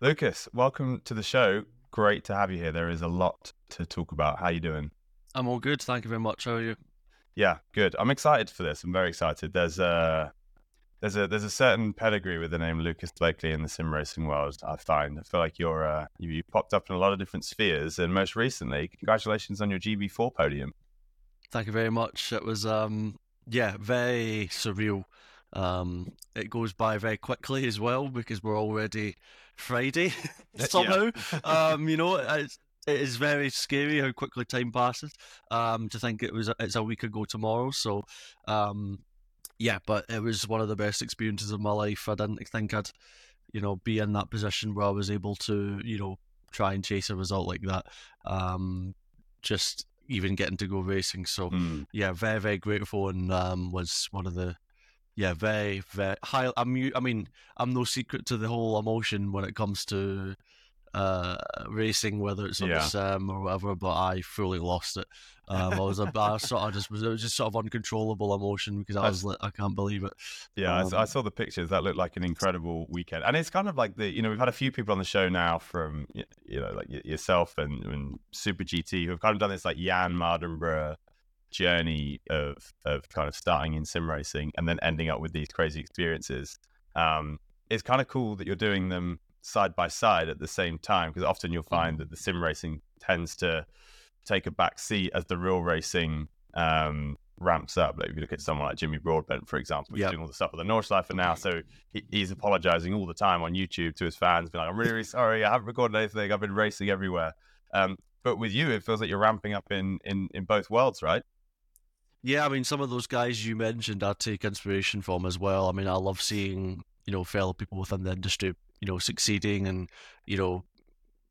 Lucas, welcome to the show. Great to have you here. There is a lot to talk about. How you doing? I'm all good. Thank you very much. How are you? Yeah, good. I'm excited for this. I'm very excited. There's a there's a there's a certain pedigree with the name Lucas Blakeley in the sim racing world. I find. I feel like you're uh, you, you popped up in a lot of different spheres, and most recently, congratulations on your GB4 podium. Thank you very much. It was um yeah very surreal. Um, it goes by very quickly as well because we're already Friday somehow. um, you know, it's, it is very scary how quickly time passes. Um, to think it was it's a week ago tomorrow. So, um, yeah, but it was one of the best experiences of my life. I didn't think I'd, you know, be in that position where I was able to, you know, try and chase a result like that. Um, just even getting to go racing. So mm. yeah, very very grateful and um, was one of the yeah, very, very high. I'm, I mean, I'm no secret to the whole emotion when it comes to uh, racing, whether it's on yeah. the sim or whatever. But I fully lost it. Um, I was a, I sort of just was it was just sort of uncontrollable emotion because I was like, I can't believe it. Yeah, um, I, I, saw the pictures. That looked like an incredible weekend, and it's kind of like the you know we've had a few people on the show now from you know like yourself and, and Super GT who have kind of done this like Jann Mardenborough journey of of kind of starting in sim racing and then ending up with these crazy experiences. Um, it's kind of cool that you're doing them side by side at the same time because often you'll find mm-hmm. that the sim racing tends to take a back seat as the real racing um, ramps up. Like if you look at someone like Jimmy Broadbent, for example, he's yep. doing all the stuff with the Nordschleife now, so he, he's apologizing all the time on YouTube to his fans, being like, "I'm really, really sorry, I haven't recorded anything. I've been racing everywhere." Um, but with you, it feels like you're ramping up in in in both worlds, right? Yeah, I mean, some of those guys you mentioned, I take inspiration from as well. I mean, I love seeing you know fellow people within the industry, you know, succeeding, and you know,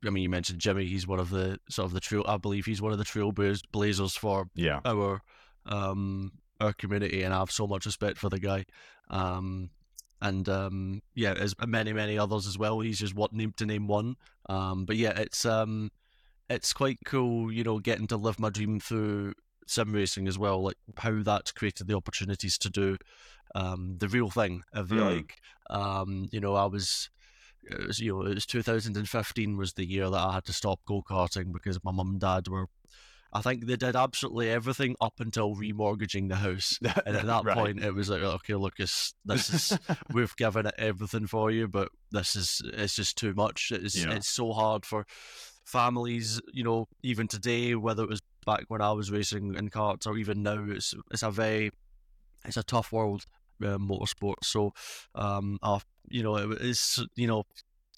I mean, you mentioned Jimmy. He's one of the sort of the trail. I believe he's one of the trailblazers for yeah our um our community, and I have so much respect for the guy. Um, and um, yeah, as many many others as well. He's just what name to name one. Um, but yeah, it's um, it's quite cool, you know, getting to live my dream through sim racing as well, like how that's created the opportunities to do um, the real thing. If you mm. like, um, you know, I was, was, you know, it was 2015 was the year that I had to stop go karting because my mum and dad were. I think they did absolutely everything up until remortgaging the house, and at that right. point, it was like, okay, Lucas, this is we've given it everything for you, but this is it's just too much. It's yeah. it's so hard for families, you know, even today, whether it was back when I was racing in karts or even now, it's it's a very it's a tough world, uh, motorsport. So, um, I, you know, it is you know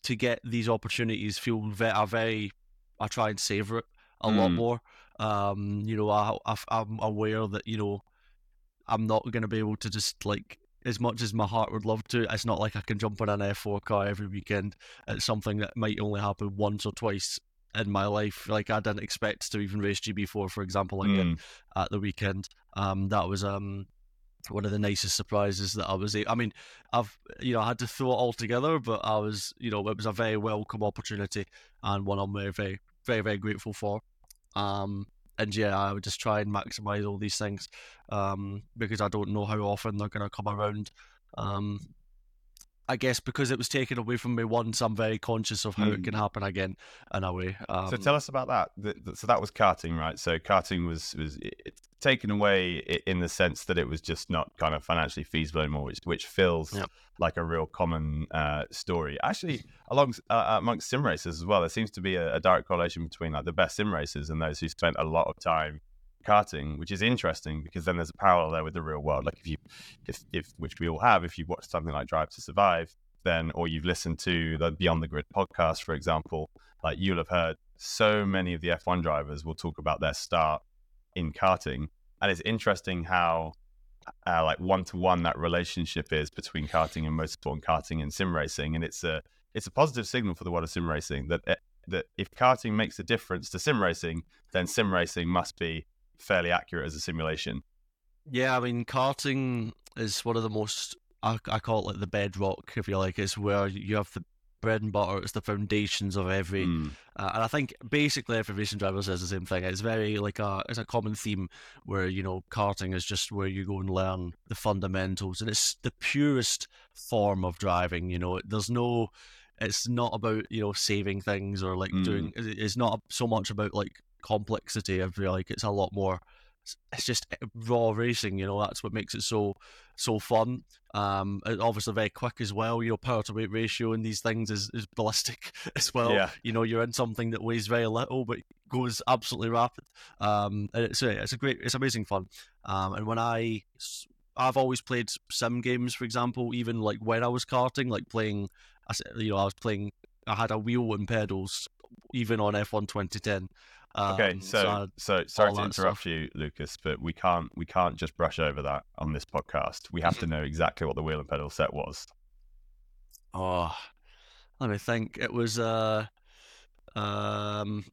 to get these opportunities feel very, I very I try and savor it a mm. lot more. Um, you know, I, I I'm aware that you know I'm not going to be able to just like as much as my heart would love to, it's not like I can jump in an F4 car every weekend. It's something that might only happen once or twice in my life. Like I didn't expect to even race GB4, for example, like mm. at the weekend. Um, that was um one of the nicest surprises that I was. I mean, I've you know I had to throw it all together, but I was you know it was a very welcome opportunity and one I'm very very very very grateful for. Um, and yeah, I would just try and maximize all these things um, because I don't know how often they're going to come around. Um, I guess because it was taken away from me once, I'm very conscious of how mm. it can happen again in a way. Um, so tell us about that. So that was karting, right? So karting was was taken away in the sense that it was just not kind of financially feasible anymore, which which feels like a real common uh, story. Actually, along uh, amongst sim racers as well, there seems to be a, a direct correlation between like the best sim racers and those who spent a lot of time karting, which is interesting because then there's a parallel there with the real world. Like if you, if if which we all have, if you've watched something like Drive to Survive, then or you've listened to the Beyond the Grid podcast, for example, like you'll have heard so many of the F1 drivers will talk about their start in karting, and it's interesting how. Uh, like one to one, that relationship is between karting and motorsport, and karting and sim racing, and it's a it's a positive signal for the world of sim racing that that if karting makes a difference to sim racing, then sim racing must be fairly accurate as a simulation. Yeah, I mean, karting is one of the most I, I call it like the bedrock, if you like. It's where you have the bread and butter. It's the foundations of every, mm. uh, and I think basically every racing driver says the same thing. It's very like a it's a common theme where you know karting is just where you go and learn the fundamentals, and it's the purest form of driving. You know, there's no it's not about you know saving things or like mm. doing. It's not so much about like complexity. I feel like it's a lot more. It's just eh, raw racing, you know. That's what makes it so so fun. Um, obviously very quick as well. You know, power to weight ratio and these things is, is ballistic as well. Yeah. You know, you're in something that weighs very little but goes absolutely rapid. Um, and it's a, it's a great, it's amazing fun. Um, and when I, I've always played sim games, for example, even like when I was karting, like playing, I said you know, I was playing, I had a wheel and pedals even on F1 2010. Um, okay, so so, so sorry to interrupt you, Lucas, but we can't we can't just brush over that on this podcast. We have to know exactly what the wheel and pedal set was. Oh, let me think. It was uh um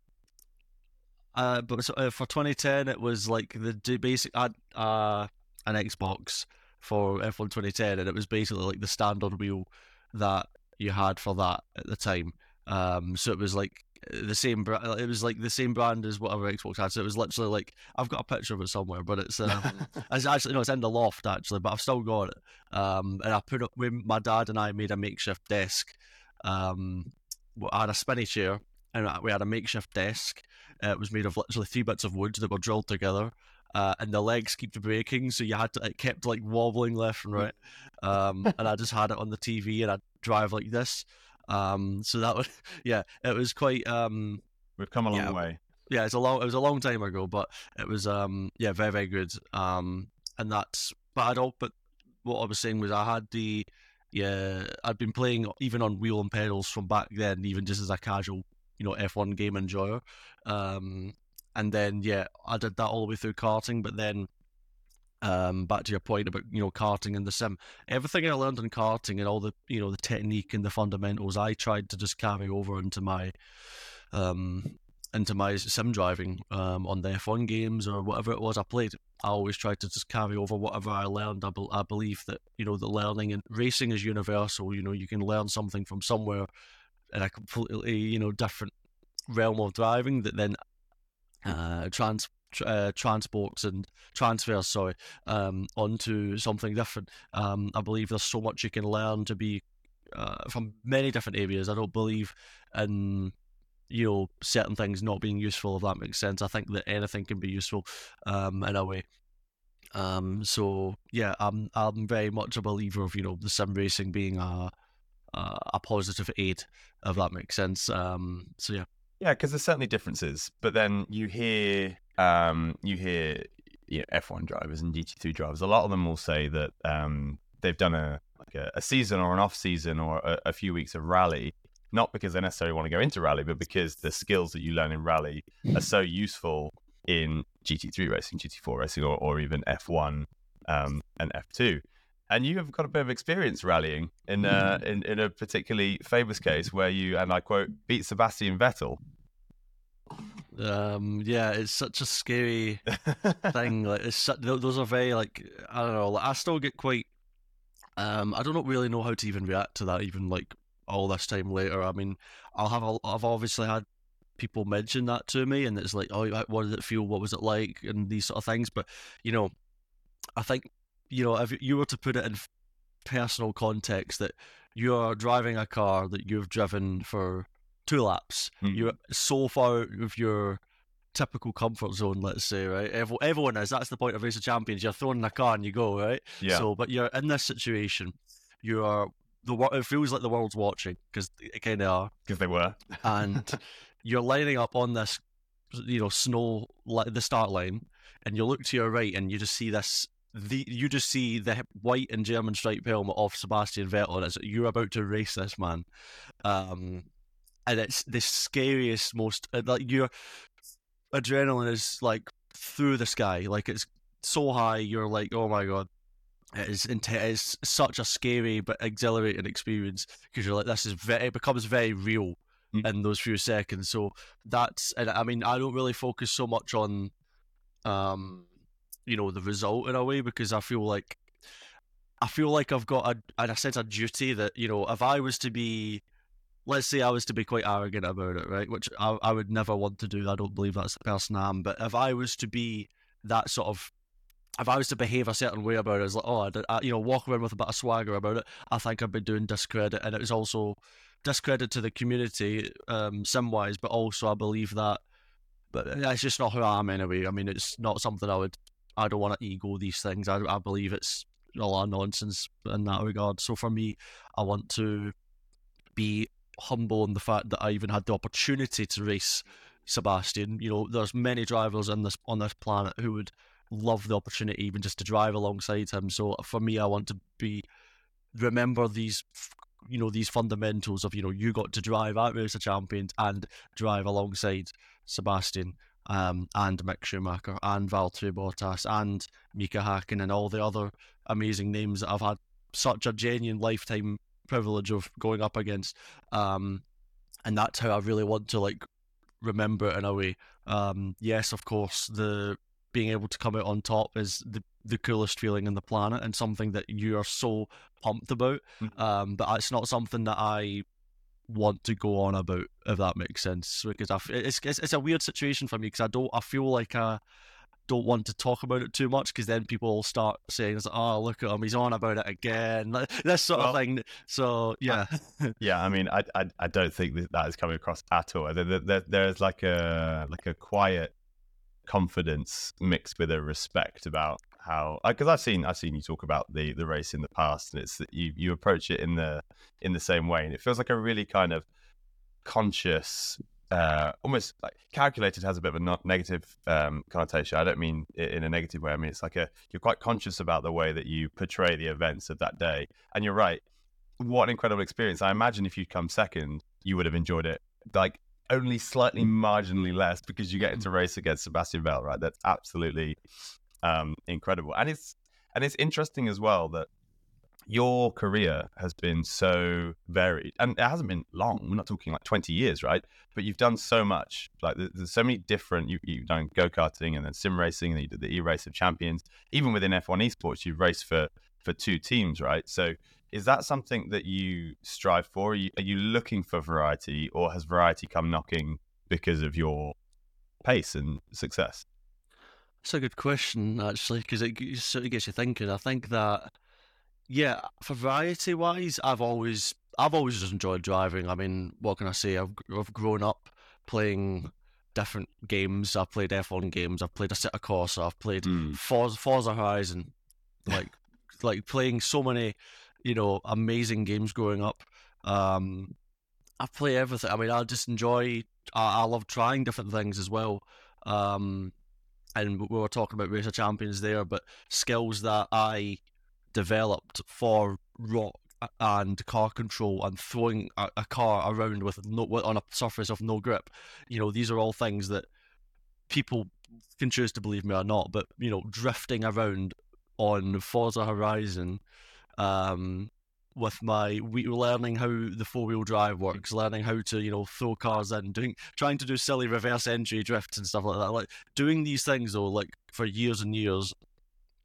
uh but uh, for 2010 it was like the basic uh, uh an Xbox for F1 2010 and it was basically like the standard wheel that you had for that at the time. Um so it was like the same brand. It was like the same brand as whatever Xbox had. So it was literally like I've got a picture of it somewhere, but it's um, it's actually no, it's in the loft actually, but I've still got it. Um, and I put it when my dad and I made a makeshift desk. Um, I had a spinny chair, and we had a makeshift desk. Uh, it was made of literally three bits of wood that were drilled together. Uh, and the legs kept breaking, so you had to it kept like wobbling left and right. Um, and I just had it on the TV, and I'd drive like this. Um, so that was yeah, it was quite. Um, We've come a long yeah, way. Yeah, it's a long. It was a long time ago, but it was um, yeah, very very good. Um, and that's but I don't. But what I was saying was I had the yeah, I'd been playing even on wheel and pedals from back then, even just as a casual, you know, F1 game enjoyer. Um, and then yeah, I did that all the way through karting, but then um, back to your point about you know karting and the sim, everything I learned in karting and all the you know the technique and the fundamentals, I tried to just carry over into my um, into my sim driving um, on the F1 games or whatever it was I played. I always tried to just carry over whatever I learned. I, be- I believe that you know the learning and racing is universal. You know you can learn something from somewhere in a completely you know different realm of driving that then uh, trans uh, transports and transfers, sorry, um, onto something different. Um, I believe there's so much you can learn to be uh, from many different areas. I don't believe in you know certain things not being useful if that makes sense. I think that anything can be useful um, in a way. Um, so yeah, I'm I'm very much a believer of you know the sim racing being a a, a positive aid if that makes sense. Um, so yeah. Yeah, because there's certainly differences, but then you hear um, you hear you know, F1 drivers and GT3 drivers. A lot of them will say that um, they've done a like a, a, season or an off season or a, a, few weeks of rally, not because they necessarily want to go into rally, but because the skills that you learn in rally are so useful in GT3 racing, GT4 racing, or, or even F1 um, and F2. And you have got a bit of experience rallying in, uh, in in a particularly famous case where you, and I quote, beat Sebastian Vettel um, yeah, it's such a scary thing. Like, it's those are very like I don't know. Like, I still get quite. Um, I don't really know how to even react to that. Even like all this time later. I mean, I'll have. A, I've obviously had people mention that to me, and it's like, oh, what did it feel? What was it like? And these sort of things. But you know, I think you know if you were to put it in personal context, that you're driving a car that you've driven for two laps. Mm-hmm. You're so far out of your typical comfort zone, let's say, right? Everyone is. That's the point of race of champions. You're thrown in a car and you go, right? Yeah. So, but you're in this situation. You are the it feels like the world's watching because it kind of are. Because they were. and you're lining up on this, you know, snow the start line, and you look to your right and you just see this. The, you just see the white and German stripe helmet of Sebastian Vettel, and it's, you're about to race this man. Um, and it's the scariest, most uh, like your adrenaline is like through the sky, like it's so high. You're like, oh my god, it is intense. It's such a scary but exhilarating experience because you're like, this is very, it becomes very real mm. in those few seconds. So that's, and I mean, I don't really focus so much on, um, you know, the result in a way because I feel like. I feel like I've got a, a sense of duty that you know if I was to be let's say I was to be quite arrogant about it, right? Which I, I would never want to do. I don't believe that's the person I am. But if I was to be that sort of if I was to behave a certain way about it, it's like, oh, I, I, you know, walk around with a bit of swagger about it, I think I'd be doing discredit, and it was also discredit to the community, um, sim wise, but also I believe that, but that's just not who I am anyway. I mean, it's not something I would, I don't want to ego these things. I, I believe it's a lot of nonsense in that regard. So for me, I want to be humble in the fact that I even had the opportunity to race Sebastian. You know, there's many drivers on this on this planet who would love the opportunity even just to drive alongside him. So for me, I want to be remember these you know these fundamentals of you know you got to drive out Race of Champions and drive alongside Sebastian um, and Mick Schumacher and Valtteri Bottas and Mika Hakkinen and all the other amazing names that I've had such a genuine lifetime privilege of going up against. Um, and that's how I really want to like remember it in a way. Um, yes, of course, the being able to come out on top is the the coolest feeling in the planet and something that you are so pumped about. Mm-hmm. Um, but it's not something that I want to go on about if that makes sense because I, it's, it's it's a weird situation for me because I don't I feel like I don't want to talk about it too much because then people will start saying, "Oh, look at him, he's on about it again," this sort well, of thing. So yeah, yeah. I mean, I, I, I don't think that that is coming across at all. There, there, there's like a like a quiet confidence mixed with a respect about how because I've seen I've seen you talk about the the race in the past, and it's that you you approach it in the in the same way, and it feels like a really kind of conscious uh, almost like calculated has a bit of a negative um, connotation. I don't mean in a negative way. I mean it's like a you're quite conscious about the way that you portray the events of that day. And you're right. What an incredible experience! I imagine if you'd come second, you would have enjoyed it like only slightly marginally less because you get into race against Sebastian Vettel. Right? That's absolutely um, incredible. And it's and it's interesting as well that your career has been so varied and it hasn't been long we're not talking like 20 years right? But you've done so much like there's so many different you, have done go-karting and then sim racing and you did the e-race of champions. Even within f1 esports you've raced for for two teams right? So is that something that you strive for? Are you, are you looking for variety or has variety come knocking because of your pace and success that's a good question actually because it sort of gets you thinking i think that yeah, for variety wise, I've always I've always just enjoyed driving. I mean, what can I say? I've I've grown up playing different games. I've played F1 games. I've played Assetto Corsa. I've played mm. Forza, Forza Horizon. Like like playing so many, you know, amazing games growing up. Um, I play everything. I mean, I just enjoy. I, I love trying different things as well. Um, and we were talking about Race of Champions there, but skills that I developed for rock and car control and throwing a, a, car around with no on a surface of no grip. You know, these are all things that people can choose to believe me or not. But you know, drifting around on Forza Horizon, um, with my we learning how the four wheel drive works, learning how to you know throw cars in, doing trying to do silly reverse entry drifts and stuff like that. Like doing these things though, like for years and years,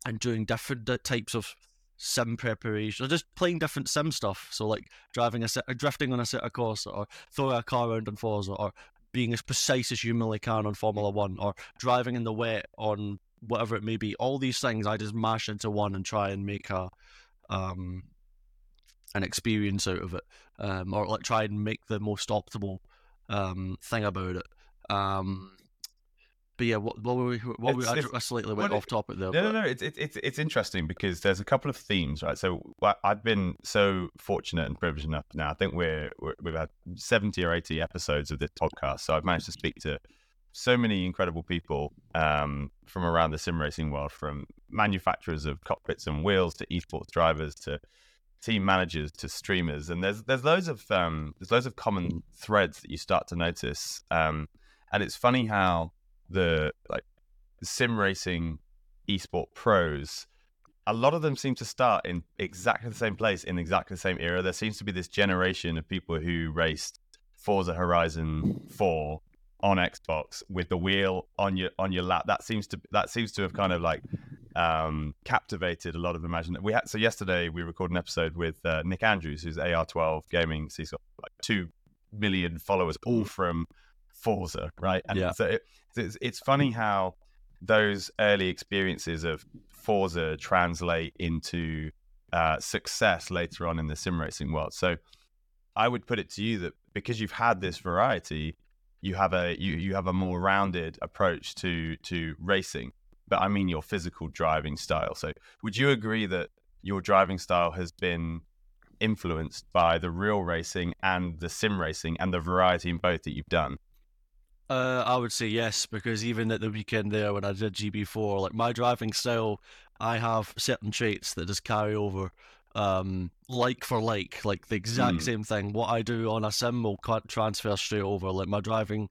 and doing different types of sim preparation, or just playing different sim stuff. So like driving a set, drifting on a Assetto Corsa, or throwing a car around on Forza, or being as precise as you humanly can on Formula One, or driving in the wet on whatever it may be. All these things I just mash into one and try and make a um an experience out of it, um, or like try and make the most optimal um thing about it. Um, but yeah, what, what were we? What were we, I slightly went off topic there. No, but... no, no. It's, it's it's interesting because there's a couple of themes, right? So I've been so fortunate and privileged enough now. I think we're, we have had seventy or eighty episodes of this podcast, so I've managed to speak to so many incredible people um, from around the sim racing world, from manufacturers of cockpits and wheels to esports drivers to team managers to streamers, and there's there's loads of um, there's loads of common threads that you start to notice, um, and it's funny how the like sim racing esport pros a lot of them seem to start in exactly the same place in exactly the same era. There seems to be this generation of people who raced Forza Horizon 4 on Xbox with the wheel on your on your lap. That seems to that seems to have kind of like um, captivated a lot of imagination. We had so yesterday we recorded an episode with uh, Nick Andrews, who's AR12 Gaming. So he's got like two million followers, all from Forza, right? And yeah. so it, it's, it's funny how those early experiences of Forza translate into uh, success later on in the sim racing world. So I would put it to you that because you've had this variety, you have a you, you have a more rounded approach to to racing. But I mean your physical driving style. So would you agree that your driving style has been influenced by the real racing and the sim racing and the variety in both that you've done? Uh, I would say yes, because even at the weekend there when I did GB4, like my driving style, I have certain traits that just carry over, um, like for like, like the exact mm. same thing. What I do on a sim will transfer straight over. Like my driving,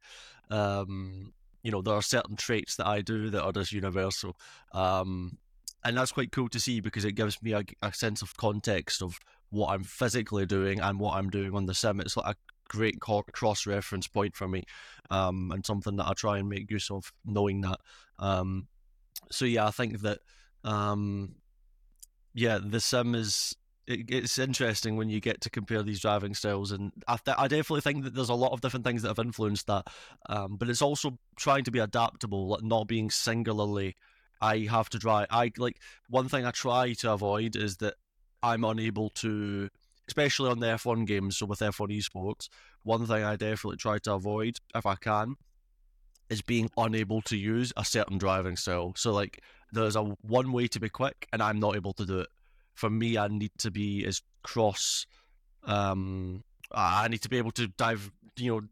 um, you know, there are certain traits that I do that are just universal. Um, and that's quite cool to see because it gives me a, a sense of context of what I'm physically doing and what I'm doing on the sim. It's like a great cross reference point for me, um, and something that I try and make use of, knowing that. Um, so yeah, I think that, um, yeah, the sim is. It, it's interesting when you get to compare these driving styles, and I, th- I definitely think that there's a lot of different things that have influenced that. Um, but it's also trying to be adaptable, like not being singularly I have to drive. I like one thing I try to avoid is that I'm unable to, especially on the F1 games, so with F1 esports, one thing I definitely try to avoid if I can is being unable to use a certain driving style. So like there's a one way to be quick and I'm not able to do it. For me, I need to be as cross um I need to be able to dive, you know,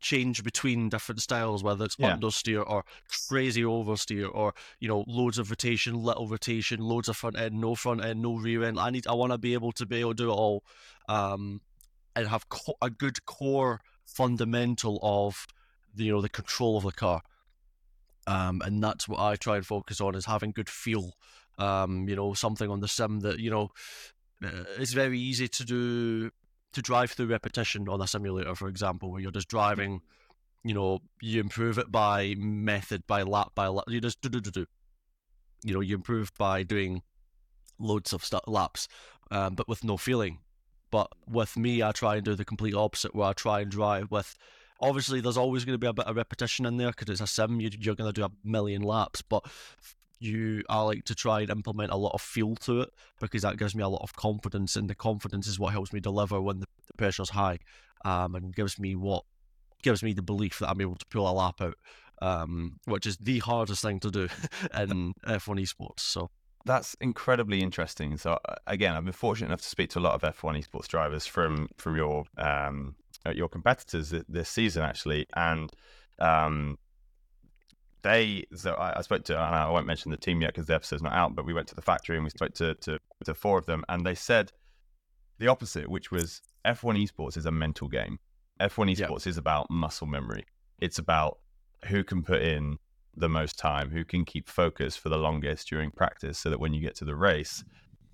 change between different styles, whether it's yeah. understeer or crazy oversteer or you know loads of rotation, little rotation, loads of front end, no front end, no rear end. I need, I want to be able to be able to do it all, um, and have co- a good core fundamental of the, you know the control of the car. Um, and that's what I try and focus on is having good feel. Um, you know, something on the sim that you know uh, it's very easy to do to drive through repetition on a simulator, for example, where you're just driving, you know, you improve it by method, by lap, by lap. You just do do do do. You know, you improve by doing loads of st- laps, um, but with no feeling. But with me, I try and do the complete opposite, where I try and drive with. Obviously, there's always going to be a bit of repetition in there because it's a sim. You're going to do a million laps, but you I like to try and implement a lot of feel to it because that gives me a lot of confidence, and the confidence is what helps me deliver when the, the pressure's high, um, and gives me what gives me the belief that I'm able to pull a lap out, um, which is the hardest thing to do in F1 esports. So that's incredibly interesting. So uh, again, I've been fortunate enough to speak to a lot of F1 esports drivers from from your um, your competitors this season actually, and um, they so I, I, spoke to and I won't mention the team yet because the episode's not out, but we went to the factory and we spoke to, to to four of them, and they said the opposite, which was F1 esports is a mental game. F1 esports is about muscle memory. It's about who can put in the most time, who can keep focus for the longest during practice, so that when you get to the race,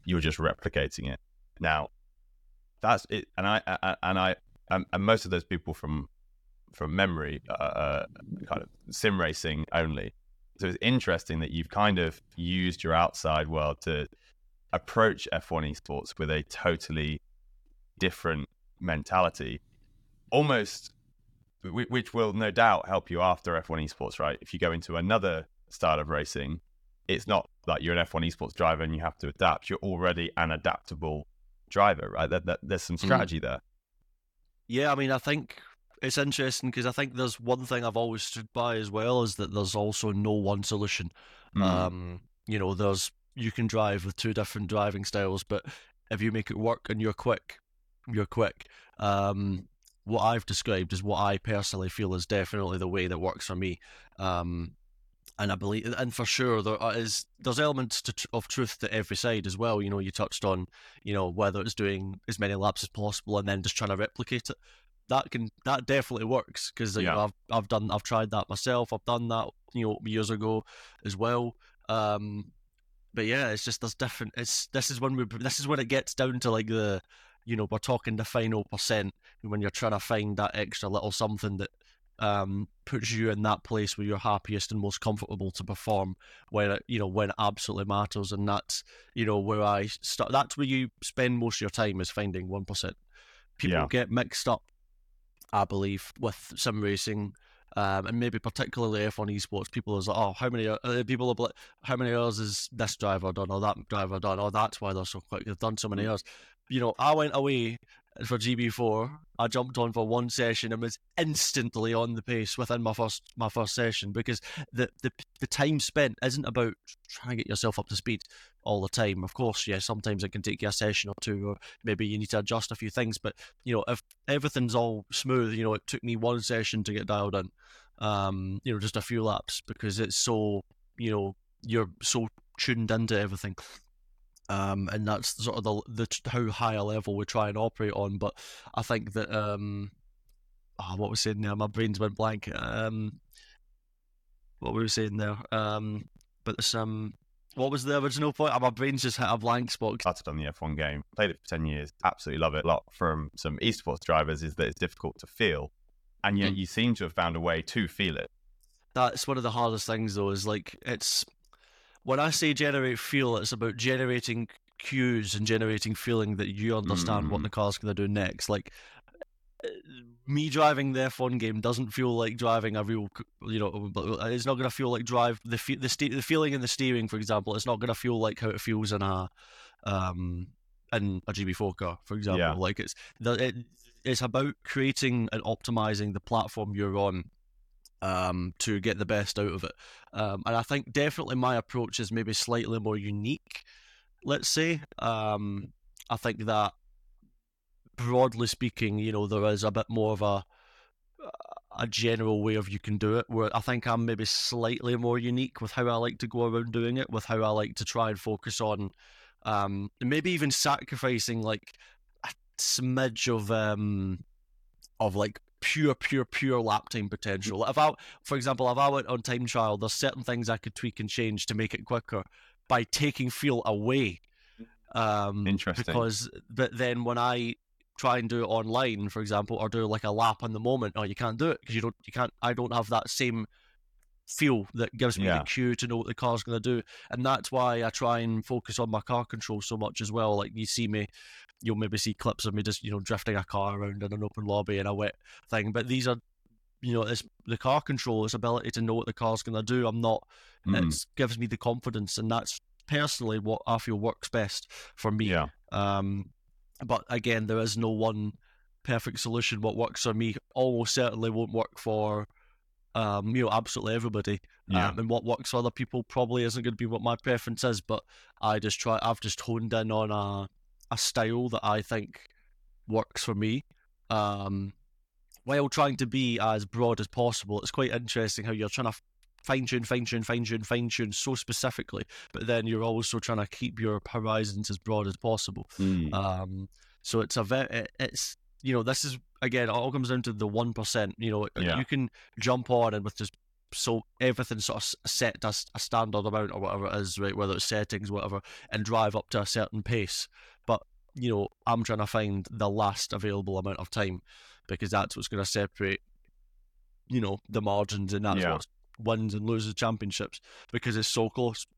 you're just replicating it. Now, that's it, and I, I and I and most of those people from from memory, uh, uh, kind of sim racing only. So it's interesting that you've kind of used your outside world to approach F1 esports with a totally different mentality, almost, which will no doubt help you after F1 esports, right? If you go into another style of racing, it's not like you're an F1 esports driver and you have to adapt. You're already an adaptable driver, right? That, that there's some mm. strategy mm. there. Yeah, I mean, I think it's interesting because I think there's one thing I've always stood by as well is that there's also no one solution. Mm. Um, you know, there's you can drive with two different driving styles, but if you make it work and you're quick, you're quick. Um, what I've described is what I personally feel is definitely the way that works for me. Um, and I believe, and for sure, there is there's elements to, of truth to every side as well. You know, you touched on, you know, whether it's doing as many laps as possible and then just trying to replicate it that can that definitely works because yeah. you know, I've I've done I've tried that myself. I've done that you know years ago as well. Um, but yeah, it's just there's different. It's this is when we this is when it gets down to like the you know we're talking the final percent when you're trying to find that extra little something that um, puts you in that place where you're happiest and most comfortable to perform when it, you know when it absolutely matters and that's you know where I start that's where you spend most of your time is finding one percent people yeah. get mixed up I believe, with sim racing um, and maybe particularly F1 esports, people is like, oh, how many uh, people are, like, how many hours is this driver done or that driver done? Oh, that's why they're so quick. They've done so many mm. hours. You know, I went away for GB4. I jumped on for one session and was instantly on the pace within my first my first session because the the, the time spent isn't about trying to get yourself up to speed all the time. Of course, yeah, sometimes it can take you a session or two, or maybe you need to adjust a few things. But you know, if everything's all smooth, you know, it took me one session to get dialed in. Um, you know, just a few laps because it's so you know you're so tuned into everything. Um, and that's sort of the, the how high a level we try and operate on. But I think that um, oh, what was saying there? My brains went blank. Um, what were we saying there? Um, but some what was the original point? My brain's just hit a blank spot. Started on the F1 game, played it for 10 years, absolutely love it. A lot from some esports drivers is that it's difficult to feel, and yet mm. you seem to have found a way to feel it. That's one of the hardest things, though, is like it's when I say generate feel, it's about generating cues and generating feeling that you understand mm. what the car's going to do next. Like me driving the F1 game doesn't feel like driving a real, you know, it's not going to feel like drive the the the feeling in the steering, for example. It's not going to feel like how it feels in a um in a GB4 car, for example. Yeah. Like it's the it, it's about creating and optimizing the platform you're on um to get the best out of it. Um, and I think definitely my approach is maybe slightly more unique. Let's say um I think that broadly speaking, you know, there is a bit more of a a general way of you can do it. Where I think I'm maybe slightly more unique with how I like to go around doing it, with how I like to try and focus on, um, maybe even sacrificing like a smidge of um, of like pure, pure, pure lap time potential. If I, for example, if I went on time trial, there's certain things I could tweak and change to make it quicker by taking feel away. Um, Interesting. Because, but then when I try and do it online, for example, or do like a lap in the moment, oh, you can't do it because you don't, you can't. I don't have that same feel that gives me yeah. the cue to know what the car's going to do, and that's why I try and focus on my car control so much as well. Like you see me, you'll maybe see clips of me just you know drifting a car around in an open lobby and a wet thing, but these are you know, it's the car control, its ability to know what the car's going to do. I'm not. Mm. It gives me the confidence, and that's personally what I feel works best for me. Yeah. Um, but again, there is no one perfect solution. What works for me almost certainly won't work for um, you know, absolutely everybody. Yeah. Um, and what works for other people probably isn't going to be what my preference is. But I just try. I've just honed in on a a style that I think works for me. Um, while trying to be as broad as possible, it's quite interesting how you're trying to fine tune, fine tune, fine tune, fine tune so specifically, but then you're also trying to keep your horizons as broad as possible. Mm. Um, so it's a very, it's you know, this is again, it all comes down to the one percent. You know, uh, yeah. you can jump on and with just so everything sort of set a, a standard amount or whatever it is, right? Whether it's settings, whatever, and drive up to a certain pace. But you know, I'm trying to find the last available amount of time because that's what's going to separate, you know, the margins and that's yeah. what wins and loses championships because it's so close.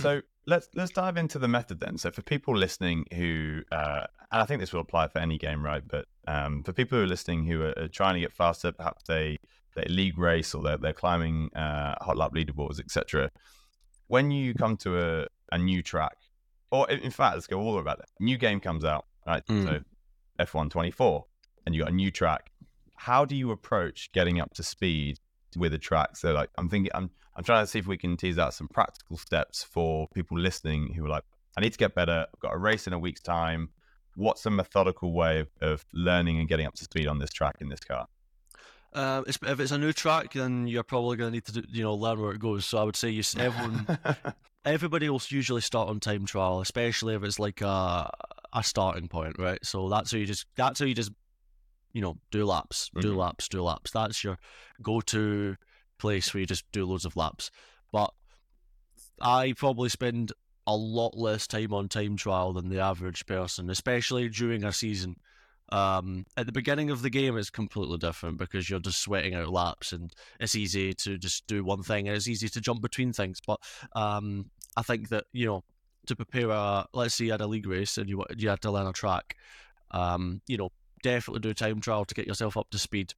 So let's let's dive into the method then. So for people listening who, uh, and I think this will apply for any game, right? But um, for people who are listening who are, are, trying to get faster, perhaps they they league race or they're they're climbing uh, hot lap leaderboards, etc. When you come to a, a new track, or in fact, let's go all the way about it. New game comes out, right? Mm. So F1 24, and you got a new track. How do you approach getting up to speed with a track? So like, I'm thinking, I'm I'm trying to see if we can tease out some practical steps for people listening who are like, I need to get better. I've got a race in a week's time. What's a methodical way of, of learning and getting up to speed on this track in this car? Uh, if it's a new track, then you're probably going to need to do, you know learn where it goes. So I would say you everyone, everybody will usually start on time trial, especially if it's like a a starting point, right? So that's how you just that's how you just you know do laps, do mm-hmm. laps, do laps. That's your go to place where you just do loads of laps. But I probably spend a lot less time on time trial than the average person, especially during a season. Um, at the beginning of the game, it's completely different because you're just sweating out laps, and it's easy to just do one thing, and it's easy to jump between things. But um, I think that you know, to prepare a, let's say you had a league race and you you had to learn a track, um, you know, definitely do a time trial to get yourself up to speed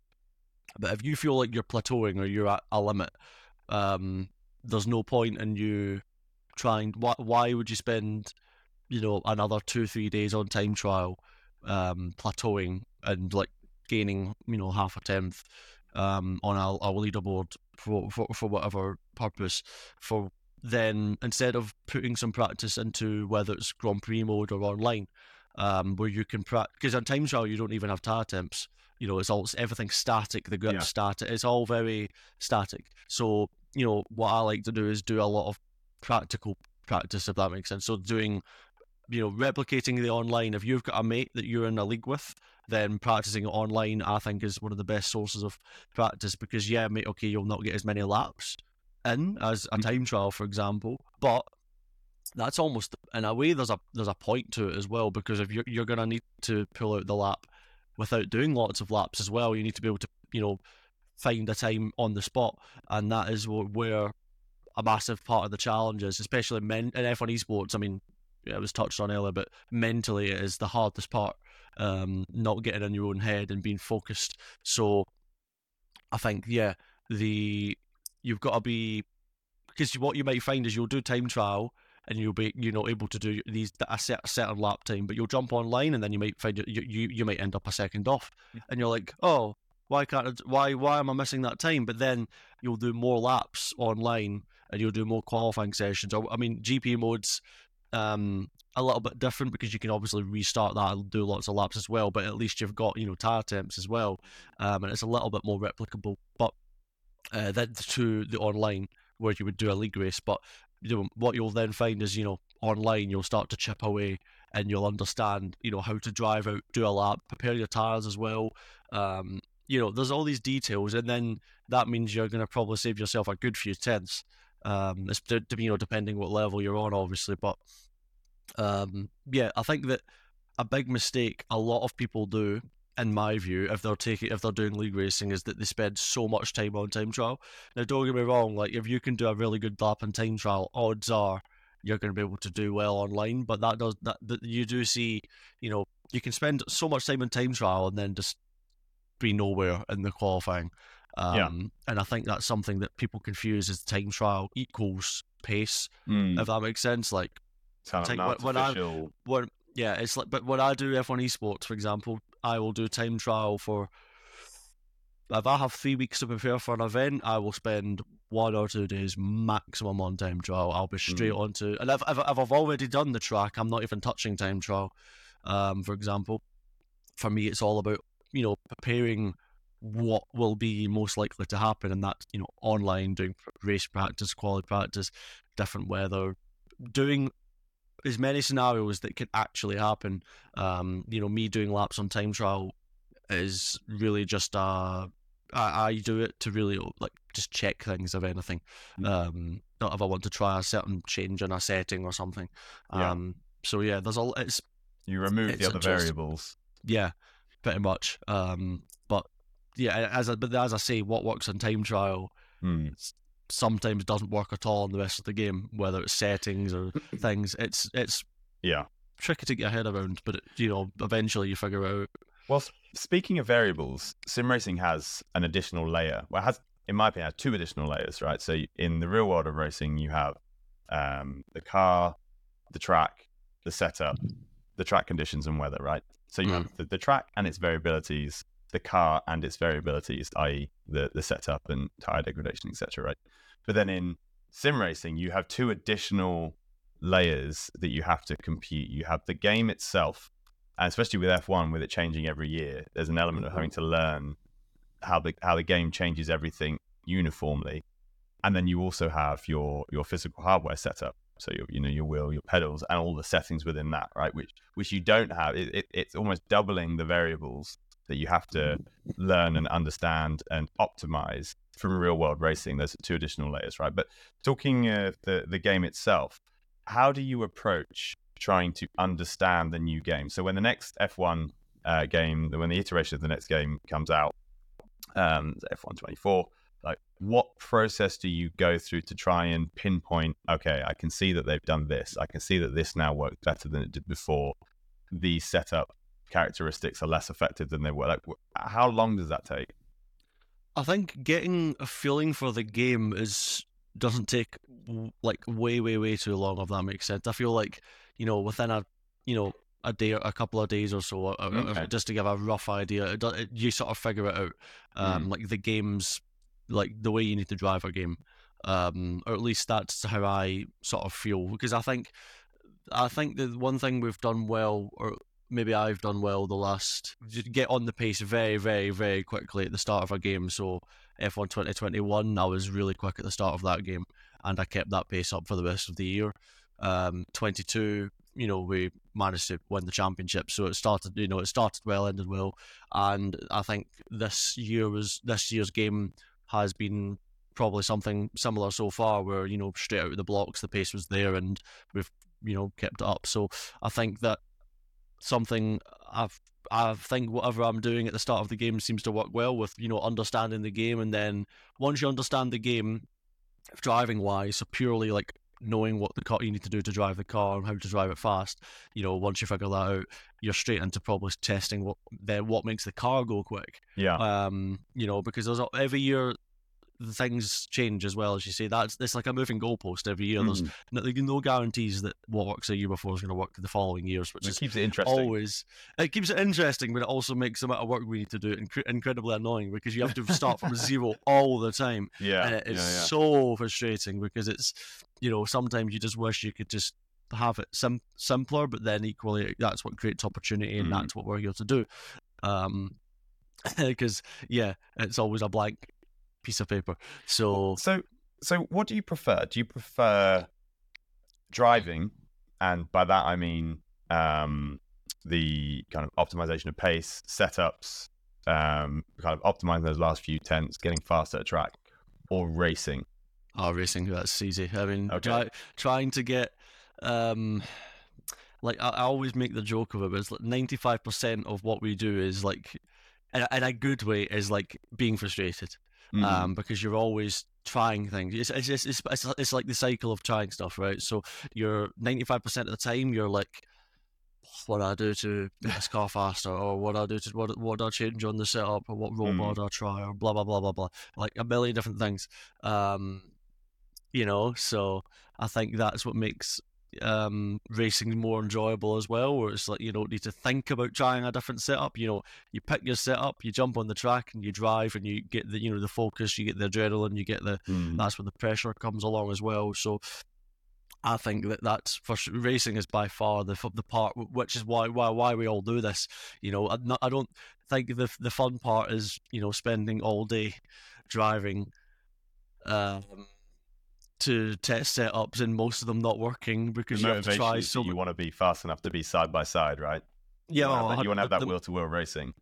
But if you feel like you're plateauing or you're at a limit, um, there's no point in you trying. Why, why would you spend, you know, another two three days on time trial, um, plateauing and like gaining, you know, half a tenth um, on a, a leaderboard for, for for whatever purpose for then instead of putting some practice into whether it's Grand Prix mode or online, um, where you can practice because on time trial you don't even have tire temps. You know, it's all everything static. The grip's yeah. static. It's all very static. So you know what I like to do is do a lot of practical practice, if that makes sense. So doing, you know, replicating the online. If you've got a mate that you're in a league with, then practicing online, I think, is one of the best sources of practice because yeah, mate, okay, you'll not get as many laps in as a mm. time trial, for example, but that's almost in a way there's a there's a point to it as well because if you're you're gonna need to pull out the lap without doing lots of laps as well, you need to be able to you know find a time on the spot, and that is where a massive part of the challenge is, especially men in F1 esports. I mean, it was touched on earlier, but mentally it is the hardest part. Um, not getting in your own head and being focused. So, I think yeah, the you've got to be because what you might find is you'll do time trial and you'll be you know able to do these a, set, a certain lap time, but you'll jump online and then you might find you you, you might end up a second off, yeah. and you're like, oh, why can't I, why why am I missing that time? But then you'll do more laps online and you'll do more qualifying sessions. I mean, GP modes um, a little bit different because you can obviously restart that and do lots of laps as well. But at least you've got you know tire temps as well, um, and it's a little bit more replicable. But uh, then to the online where you would do a league race. But you know, what you'll then find is, you know, online you'll start to chip away and you'll understand, you know, how to drive out, do a lap, prepare your tires as well. Um, you know, there's all these details, and then that means you're going to probably save yourself a good few tenths. Um, it's you know depending what level you're on, obviously, but um, yeah, I think that a big mistake a lot of people do in my view, if they're taking if they're doing league racing, is that they spend so much time on time trial. Now, don't get me wrong, like if you can do a really good lap in time trial, odds are you're going to be able to do well online. But that does that, that you do see, you know, you can spend so much time in time trial and then just be nowhere in the qualifying. Um, yeah. And I think that's something that people confuse as time trial equals pace, mm. if that makes sense. Like, when, when I when yeah, it's like, but when I do F1 esports, for example, I will do time trial for. If I have three weeks to prepare for an event, I will spend one or two days maximum on time trial. I'll be straight mm. onto, and if, if, if, I've already done the track, I'm not even touching time trial. Um, for example, for me, it's all about you know preparing what will be most likely to happen, and that you know online doing race practice, quality practice, different weather, doing as many scenarios that could actually happen. Um, you know, me doing laps on time trial is really just uh I, I do it to really like just check things if anything. Mm. Um, not if I want to try a certain change in a setting or something. Um, yeah. so yeah, there's a it's you remove the other variables. Yeah, pretty much. Um, but yeah, as I, but as I say, what works on time trial mm sometimes doesn't work at all in the rest of the game, whether it's settings or things. It's it's yeah tricky to get your head around, but it, you know eventually you figure out. Well, speaking of variables, sim racing has an additional layer. Well, it has, in my opinion, has two additional layers, right? So in the real world of racing, you have um, the car, the track, the setup, the track conditions, and weather, right? So you mm. have the, the track and its variabilities, the car and its variabilities, i.e., the the setup and tire degradation, etc. Right, but then in sim racing, you have two additional layers that you have to compute. You have the game itself, and especially with F1, with it changing every year, there's an element of having mm-hmm. to learn how the how the game changes everything uniformly, and then you also have your your physical hardware setup. So your you know your wheel, your pedals, and all the settings within that, right? Which which you don't have. It, it, it's almost doubling the variables that you have to mm-hmm. learn and understand and optimize from real world racing. There's two additional layers, right? But talking the the game itself, how do you approach trying to understand the new game? So when the next F1 uh, game, when the iteration of the next game comes out, um, F1 24, like what process do you go through to try and pinpoint? Okay, I can see that they've done this. I can see that this now works better than it did before. The setup characteristics are less effective than they were. Like, how long does that take? I think getting a feeling for the game is doesn't take like way, way, way too long. If that makes sense, I feel like you know within a you know a day, a couple of days or so, okay. just to give a rough idea, it, it, you sort of figure it out. Um, mm. Like the games, like the way you need to drive a game, um, or at least that's how I sort of feel. Because I think, I think the one thing we've done well, or maybe I've done well the last get on the pace very, very, very quickly at the start of a game. So F1 2021, I was really quick at the start of that game, and I kept that pace up for the rest of the year. Um, 22, you know, we managed to win the championship, so it started, you know, it started well, ended well, and I think this year was this year's game has been probably something similar so far, where you know straight out of the blocks the pace was there, and we've you know kept it up. So I think that something I've I think whatever I'm doing at the start of the game seems to work well with you know understanding the game, and then once you understand the game, driving wise, so purely like knowing what the car you need to do to drive the car and how to drive it fast. You know, once you figure that out, you're straight into probably testing what then what makes the car go quick. Yeah. Um, you know, because there's every year things change as well as you say. That's it's like a moving goalpost every year. There's mm. no, no, guarantees that what works a year before is going to work the following years, which it keeps it interesting. Always, it keeps it interesting, but it also makes the amount of work we need to do inc- incredibly annoying because you have to start from zero all the time. Yeah, and it's yeah, yeah. so frustrating because it's you know sometimes you just wish you could just have it sim- simpler, but then equally that's what creates opportunity and mm. that's what we're here to do. Um, because yeah, it's always a blank piece of paper. So so so what do you prefer? Do you prefer driving, and by that I mean um, the kind of optimization of pace, setups, um, kind of optimizing those last few tenths, getting faster at track, or racing? Oh, racing, that's easy. I mean, okay. try, trying to get, um, like, I, I, always make the joke of it, but it's like 95% of what we do is like, in a, in a good way, is like being frustrated mm. um, because you're always trying things. It's it's, it's it's, it's like the cycle of trying stuff, right? So you're 95% of the time you're like, what do I do to make this car faster, or what do I do to what what do I change on the setup, or what robot mm. do I try, or blah blah blah blah blah, like a million different things. Um, you know, so I think that's what makes um, racing more enjoyable as well, where it's like you don't need to think about trying a different setup. You know, you pick your setup, you jump on the track, and you drive, and you get the you know the focus, you get the adrenaline, you get the mm. that's when the pressure comes along as well. So. I think that that's for racing is by far the the part, which is why why why we all do this. You know, I, I don't think the the fun part is you know spending all day driving. Um, to test setups and most of them not working because the you have to try so you want to be fast enough to be side by side, right? Yeah, you want to have that wheel to wheel racing.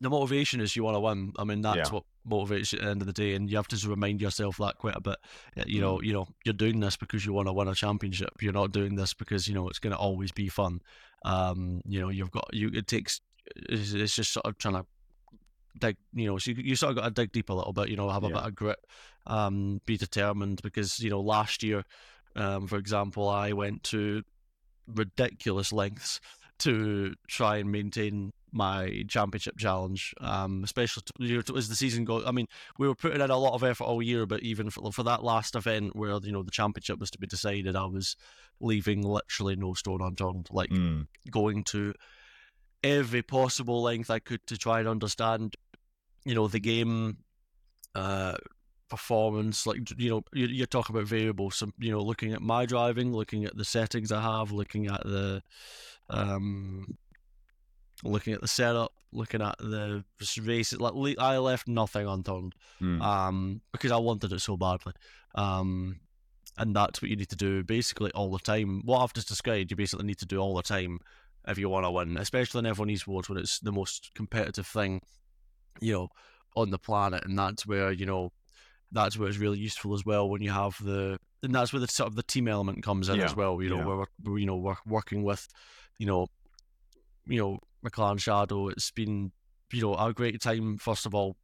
The motivation is you want to win. I mean, that's yeah. what motivates you at the end of the day, and you have to remind yourself that quite a bit. You know, mm. you know, you're doing this because you want to win a championship. You're not doing this because you know it's going to always be fun. Um, you know, you've got you. It takes. It's, it's just sort of trying to dig, you know, so you, you sort of got to dig deep a little bit, you know, have a yeah. bit of grit, um, be determined because, you know, last year, um, for example, I went to ridiculous lengths to try and maintain my championship challenge, um, especially to, know, as the season goes. I mean, we were putting in a lot of effort all year, but even for, for that last event where you know the championship was to be decided, I was leaving literally no stone unturned, like mm. going to every possible length I could to try and understand you know the game uh, performance like you know you're, you're, talking about variables so you know looking at my driving looking at the settings i have looking at the um looking at the setup looking at the races like i left nothing unturned mm. um because i wanted it so badly um and that's what you need to do basically all the time what i've just described you basically need to do all the time if you want to win especially in f1 esports when it's the most competitive thing you know, on the planet, and that's where you know that's where it's really useful as well when you have the and that's where the sort of the team element comes in yeah. as well. You know, yeah. where we're you know we're working with, you know, you know McLaren Shadow. It's been you know a great time. First of all,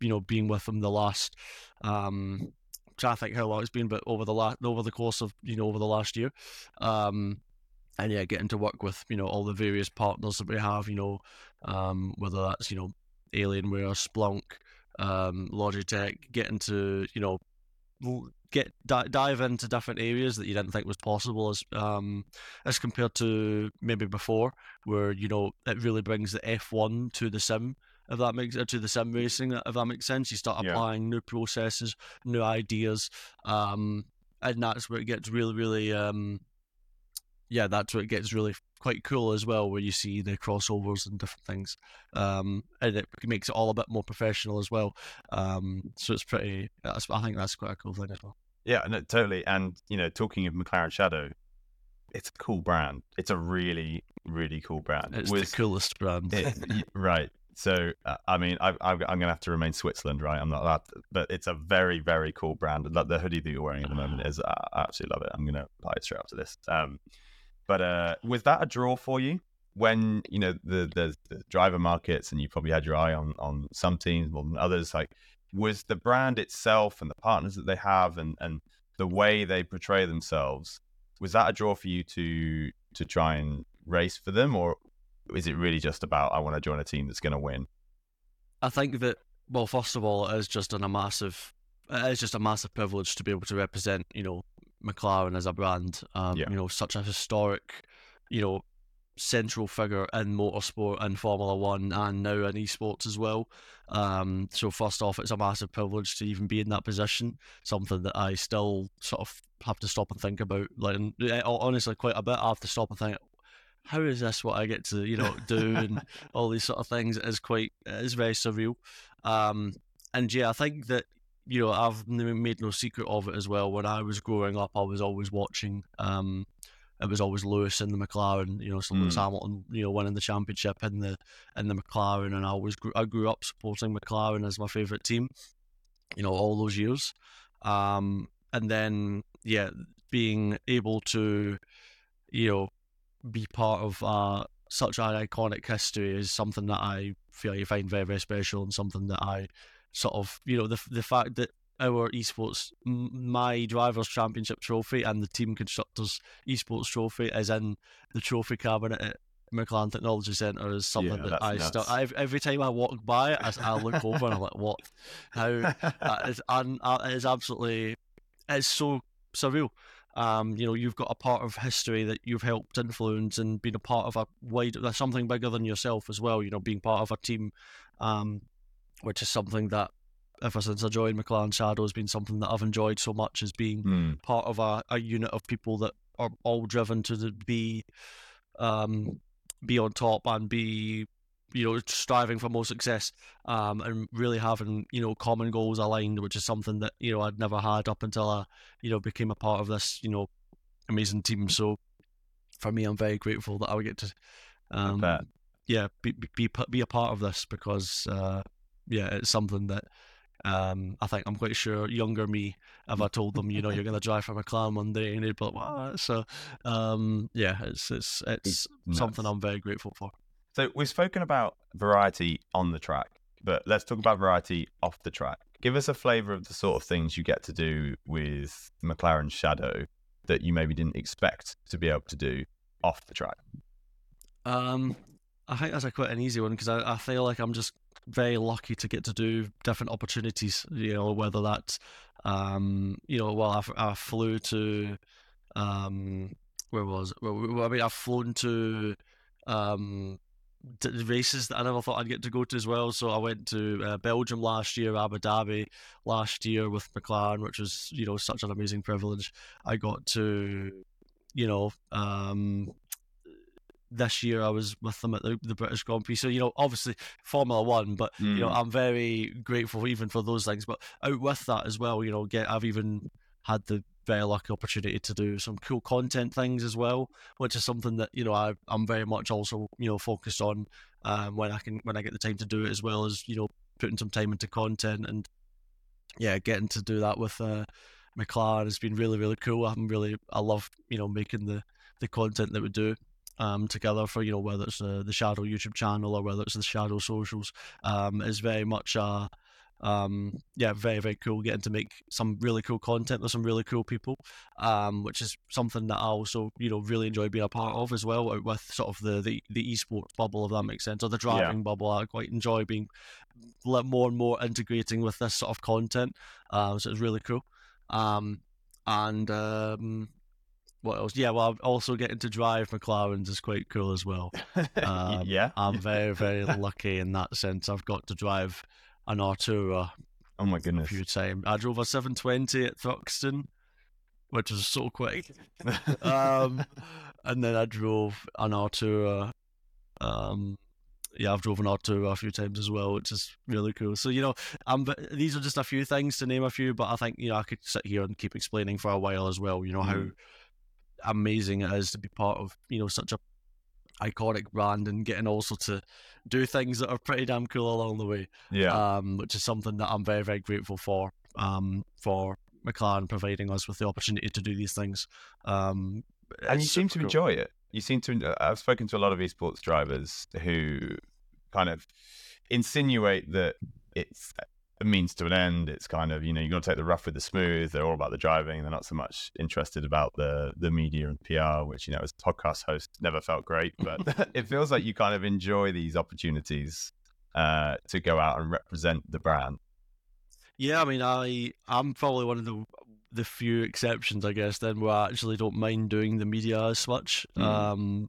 you know being with them the last. um i trying to think how long it's been, but over the last over the course of you know over the last year, um, and yeah, getting to work with you know all the various partners that we have, you know, um, whether that's you know Alienware, Splunk, um, Logitech, get into you know get dive into different areas that you didn't think was possible as um as compared to maybe before where you know it really brings the F1 to the sim if that makes to the sim racing if that makes sense you start applying yeah. new processes new ideas um and that's where it gets really really um yeah that's where it gets really quite cool as well where you see the crossovers and different things um and it makes it all a bit more professional as well um so it's pretty i think that's quite a cool thing as well yeah no, totally and you know talking of mclaren shadow it's a cool brand it's a really really cool brand it's Was, the coolest brand it, right so, uh, I mean, I, am going to have to remain Switzerland, right? I'm not that, but it's a very, very cool brand. The hoodie that you're wearing at the moment is, I absolutely love it. I'm going to buy it straight after this. Um, but uh, was that a draw for you when you know the, the, the driver markets, and you probably had your eye on on some teams more than others? Like, was the brand itself and the partners that they have, and and the way they portray themselves, was that a draw for you to to try and race for them, or is it really just about I want to join a team that's going to win? I think that well, first of all, it is just a massive, it is just a massive privilege to be able to represent, you know, McLaren as a brand. Um, yeah. You know, such a historic, you know, central figure in motorsport and Formula One and now in esports as well. Um, so first off, it's a massive privilege to even be in that position. Something that I still sort of have to stop and think about. Like honestly, quite a bit. I have to stop and think, how is this what I get to you know do and all these sort of things it is quite it is very surreal. Um, and yeah, I think that you know I've made no secret of it as well. When I was growing up, I was always watching. Um, it was always Lewis in the McLaren, you know, so Lewis mm. Hamilton, you know, winning the championship in the in the McLaren, and I always grew, I grew up supporting McLaren as my favorite team, you know, all those years. Um, and then yeah, being able to, you know, be part of uh, such an iconic history is something that I feel you find very, very special and something that I sort of, you know, the the fact that our esports, my drivers' championship trophy and the team constructors' esports trophy is in the trophy cabinet at McLaren Technology Centre is something yeah, that I still every time I walk by, I, I look over and I'm like, what? How? that is, un, it is absolutely, it's so surreal. Um, you know, you've got a part of history that you've helped influence and been a part of a wide, something bigger than yourself as well. You know, being part of a team, um, which is something that ever since I joined McLaren Shadow has been something that I've enjoyed so much as being mm. part of a, a unit of people that are all driven to the, be, um, be on top and be you know, striving for more success um, and really having, you know, common goals aligned, which is something that, you know, I'd never had up until I, you know, became a part of this, you know, amazing team. So for me, I'm very grateful that I would get to, um, yeah, be, be, be a part of this because, uh, yeah, it's something that um, I think I'm quite sure younger me, if I told them, you know, you're going to drive for McLaren one day, and they'd be like, what? So, um, yeah, it's it's it's something I'm very grateful for. So we've spoken about variety on the track, but let's talk about variety off the track. Give us a flavour of the sort of things you get to do with McLaren Shadow that you maybe didn't expect to be able to do off the track. Um, I think that's a quite an easy one because I, I feel like I'm just very lucky to get to do different opportunities. You know, whether that's um, you know, well, I, I flew to um, where was it? Well, I mean, I've flown to um races that I never thought I'd get to go to as well. So I went to uh, Belgium last year, Abu Dhabi last year with McLaren, which was you know such an amazing privilege. I got to, you know, um, this year I was with them at the, the British Grand Prix. So you know, obviously Formula One, but mm. you know, mm. I'm very grateful even for those things. But out with that as well, you know, get I've even had the very lucky opportunity to do some cool content things as well, which is something that you know I, I'm very much also you know focused on um, when I can when I get the time to do it as well as you know putting some time into content and yeah, getting to do that with uh, McLaren has been really really cool. I'm really I love you know making the the content that we do um, together for you know whether it's uh, the Shadow YouTube channel or whether it's the Shadow socials um, is very much a um, yeah, very very cool. Getting to make some really cool content with some really cool people, um, which is something that I also you know really enjoy being a part of as well. Uh, with sort of the the, the esports bubble, if that makes sense, or the driving yeah. bubble. I quite enjoy being more and more integrating with this sort of content. Uh, so it's really cool. Um, and um, what else? Yeah, well, also getting to drive McLarens is quite cool as well. Um, yeah, I'm very, very lucky in that sense. I've got to drive an Artura. Oh my goodness! A few times. I drove a 720 at Thruxton, which was so quick. um, and then I drove an Artura. Um, yeah, I've driven Artura a few times as well, which is really cool. So you know, um, these are just a few things to name a few, but I think you know I could sit here and keep explaining for a while as well. You know mm. how amazing it is to be part of you know such a iconic brand and getting also to do things that are pretty damn cool along the way. Yeah. Um, which is something that I'm very, very grateful for. Um, for McLaren providing us with the opportunity to do these things. Um, and you seem to cool. enjoy it. You seem to. I've spoken to a lot of esports drivers who kind of insinuate that it's a means to an end. It's kind of you know you're going to take the rough with the smooth. They're all about the driving. They're not so much interested about the the media and PR, which you know as a podcast host never felt great. But it feels like you kind of enjoy these opportunities uh, to go out and represent the brand. Yeah, I mean, I I'm probably one of the the few exceptions, I guess, then where I actually don't mind doing the media as much. Mm. Um,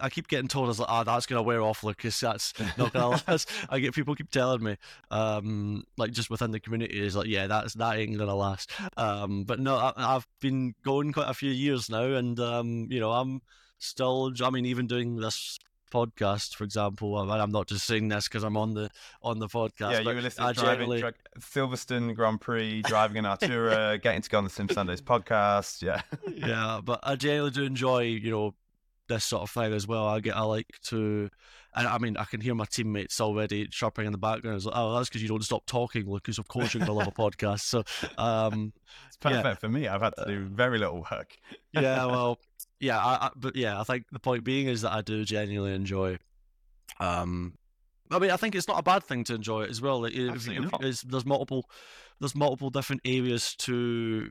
I keep getting told, I was like, oh, that's going to wear off, Lucas. That's not going to last. I get people keep telling me, um, like just within the community, is like, yeah, that's that ain't going to last. Um, but no, I, have been going quite a few years now, and um, you know, I'm still. I mean, even doing this podcast, for example. And I'm not just saying this because I'm on the on the podcast. Yeah, you were listening to driving generally... Silverstone Grand Prix, driving an Artura, getting to go on the Sim Sundays podcast. Yeah, yeah, but I generally do enjoy, you know, this sort of thing as well. I get I like to, and I mean I can hear my teammates already chirping in the background. It's like, oh, that's because you don't stop talking, Lucas. Of course you're gonna love a podcast. So, um, it's perfect yeah. for me. I've had to do very little work. yeah, well, yeah, I, I, but yeah, I think the point being is that I do genuinely enjoy. Um, I mean, I think it's not a bad thing to enjoy it as well. If, there's multiple, there's multiple different areas to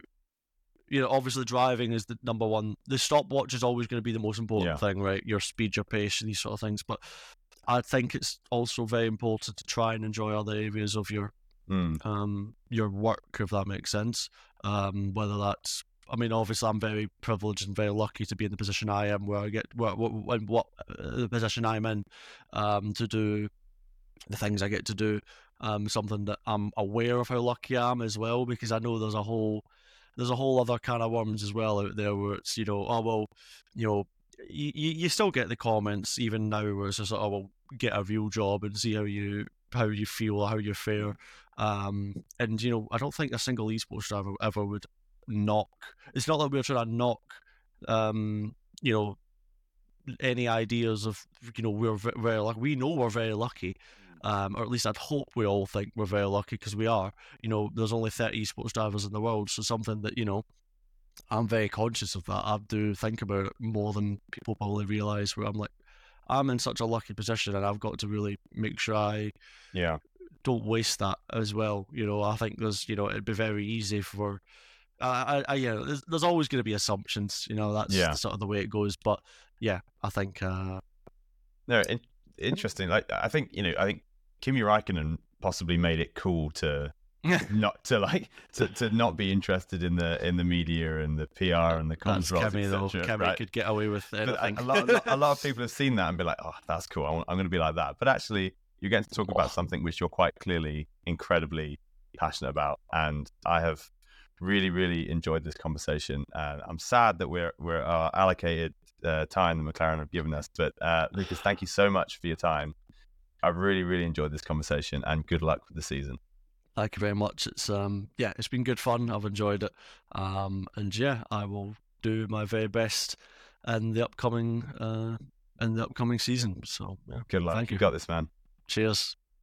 you know, obviously driving is the number one. The stopwatch is always going to be the most important yeah. thing, right? Your speed, your pace, and these sort of things. But I think it's also very important to try and enjoy other areas of your mm. um your work, if that makes sense. Um, whether that's I mean, obviously, I'm very privileged and very lucky to be in the position I am, where I get what what, what uh, the position I'm in, um, to do the things I get to do. Um, something that I'm aware of how lucky I am as well, because I know there's a whole there's a whole other kind of worms as well out there where it's you know oh well you know you, you still get the comments even now where it's just oh well get a real job and see how you how you feel how you fare um and you know I don't think a single esports driver ever would knock it's not that we're trying to knock um you know any ideas of you know we're very like we know we're very lucky um, or at least I'd hope we all think we're very lucky because we are. You know, there's only 30 esports drivers in the world, so something that you know, I'm very conscious of that. I do think about it more than people probably realize. Where I'm like, I'm in such a lucky position, and I've got to really make sure I, yeah, don't waste that as well. You know, I think there's, you know, it'd be very easy for. I, I, yeah, there's, there's always going to be assumptions. You know, that's yeah. sort of the way it goes. But yeah, I think. uh No, in, interesting. Like I think you know, I think Kimi Raikkonen possibly made it cool to not to like to, to not be interested in the in the media and the PR and the comms roles. Kimi right? could get away with anything. A, lot, a, lot, a lot of people have seen that and be like, "Oh, that's cool. I'm, I'm going to be like that." But actually, you're getting to talk about something which you're quite clearly incredibly passionate about, and I have really, really enjoyed this conversation. And I'm sad that we're we're uh, allocated uh, time that McLaren have given us. But uh, Lucas, thank you so much for your time. I've really, really enjoyed this conversation and good luck with the season. Thank you very much. It's um yeah, it's been good fun. I've enjoyed it. Um and yeah, I will do my very best in the upcoming uh in the upcoming season. So yeah. Good luck. Thank you. You got this man. Cheers.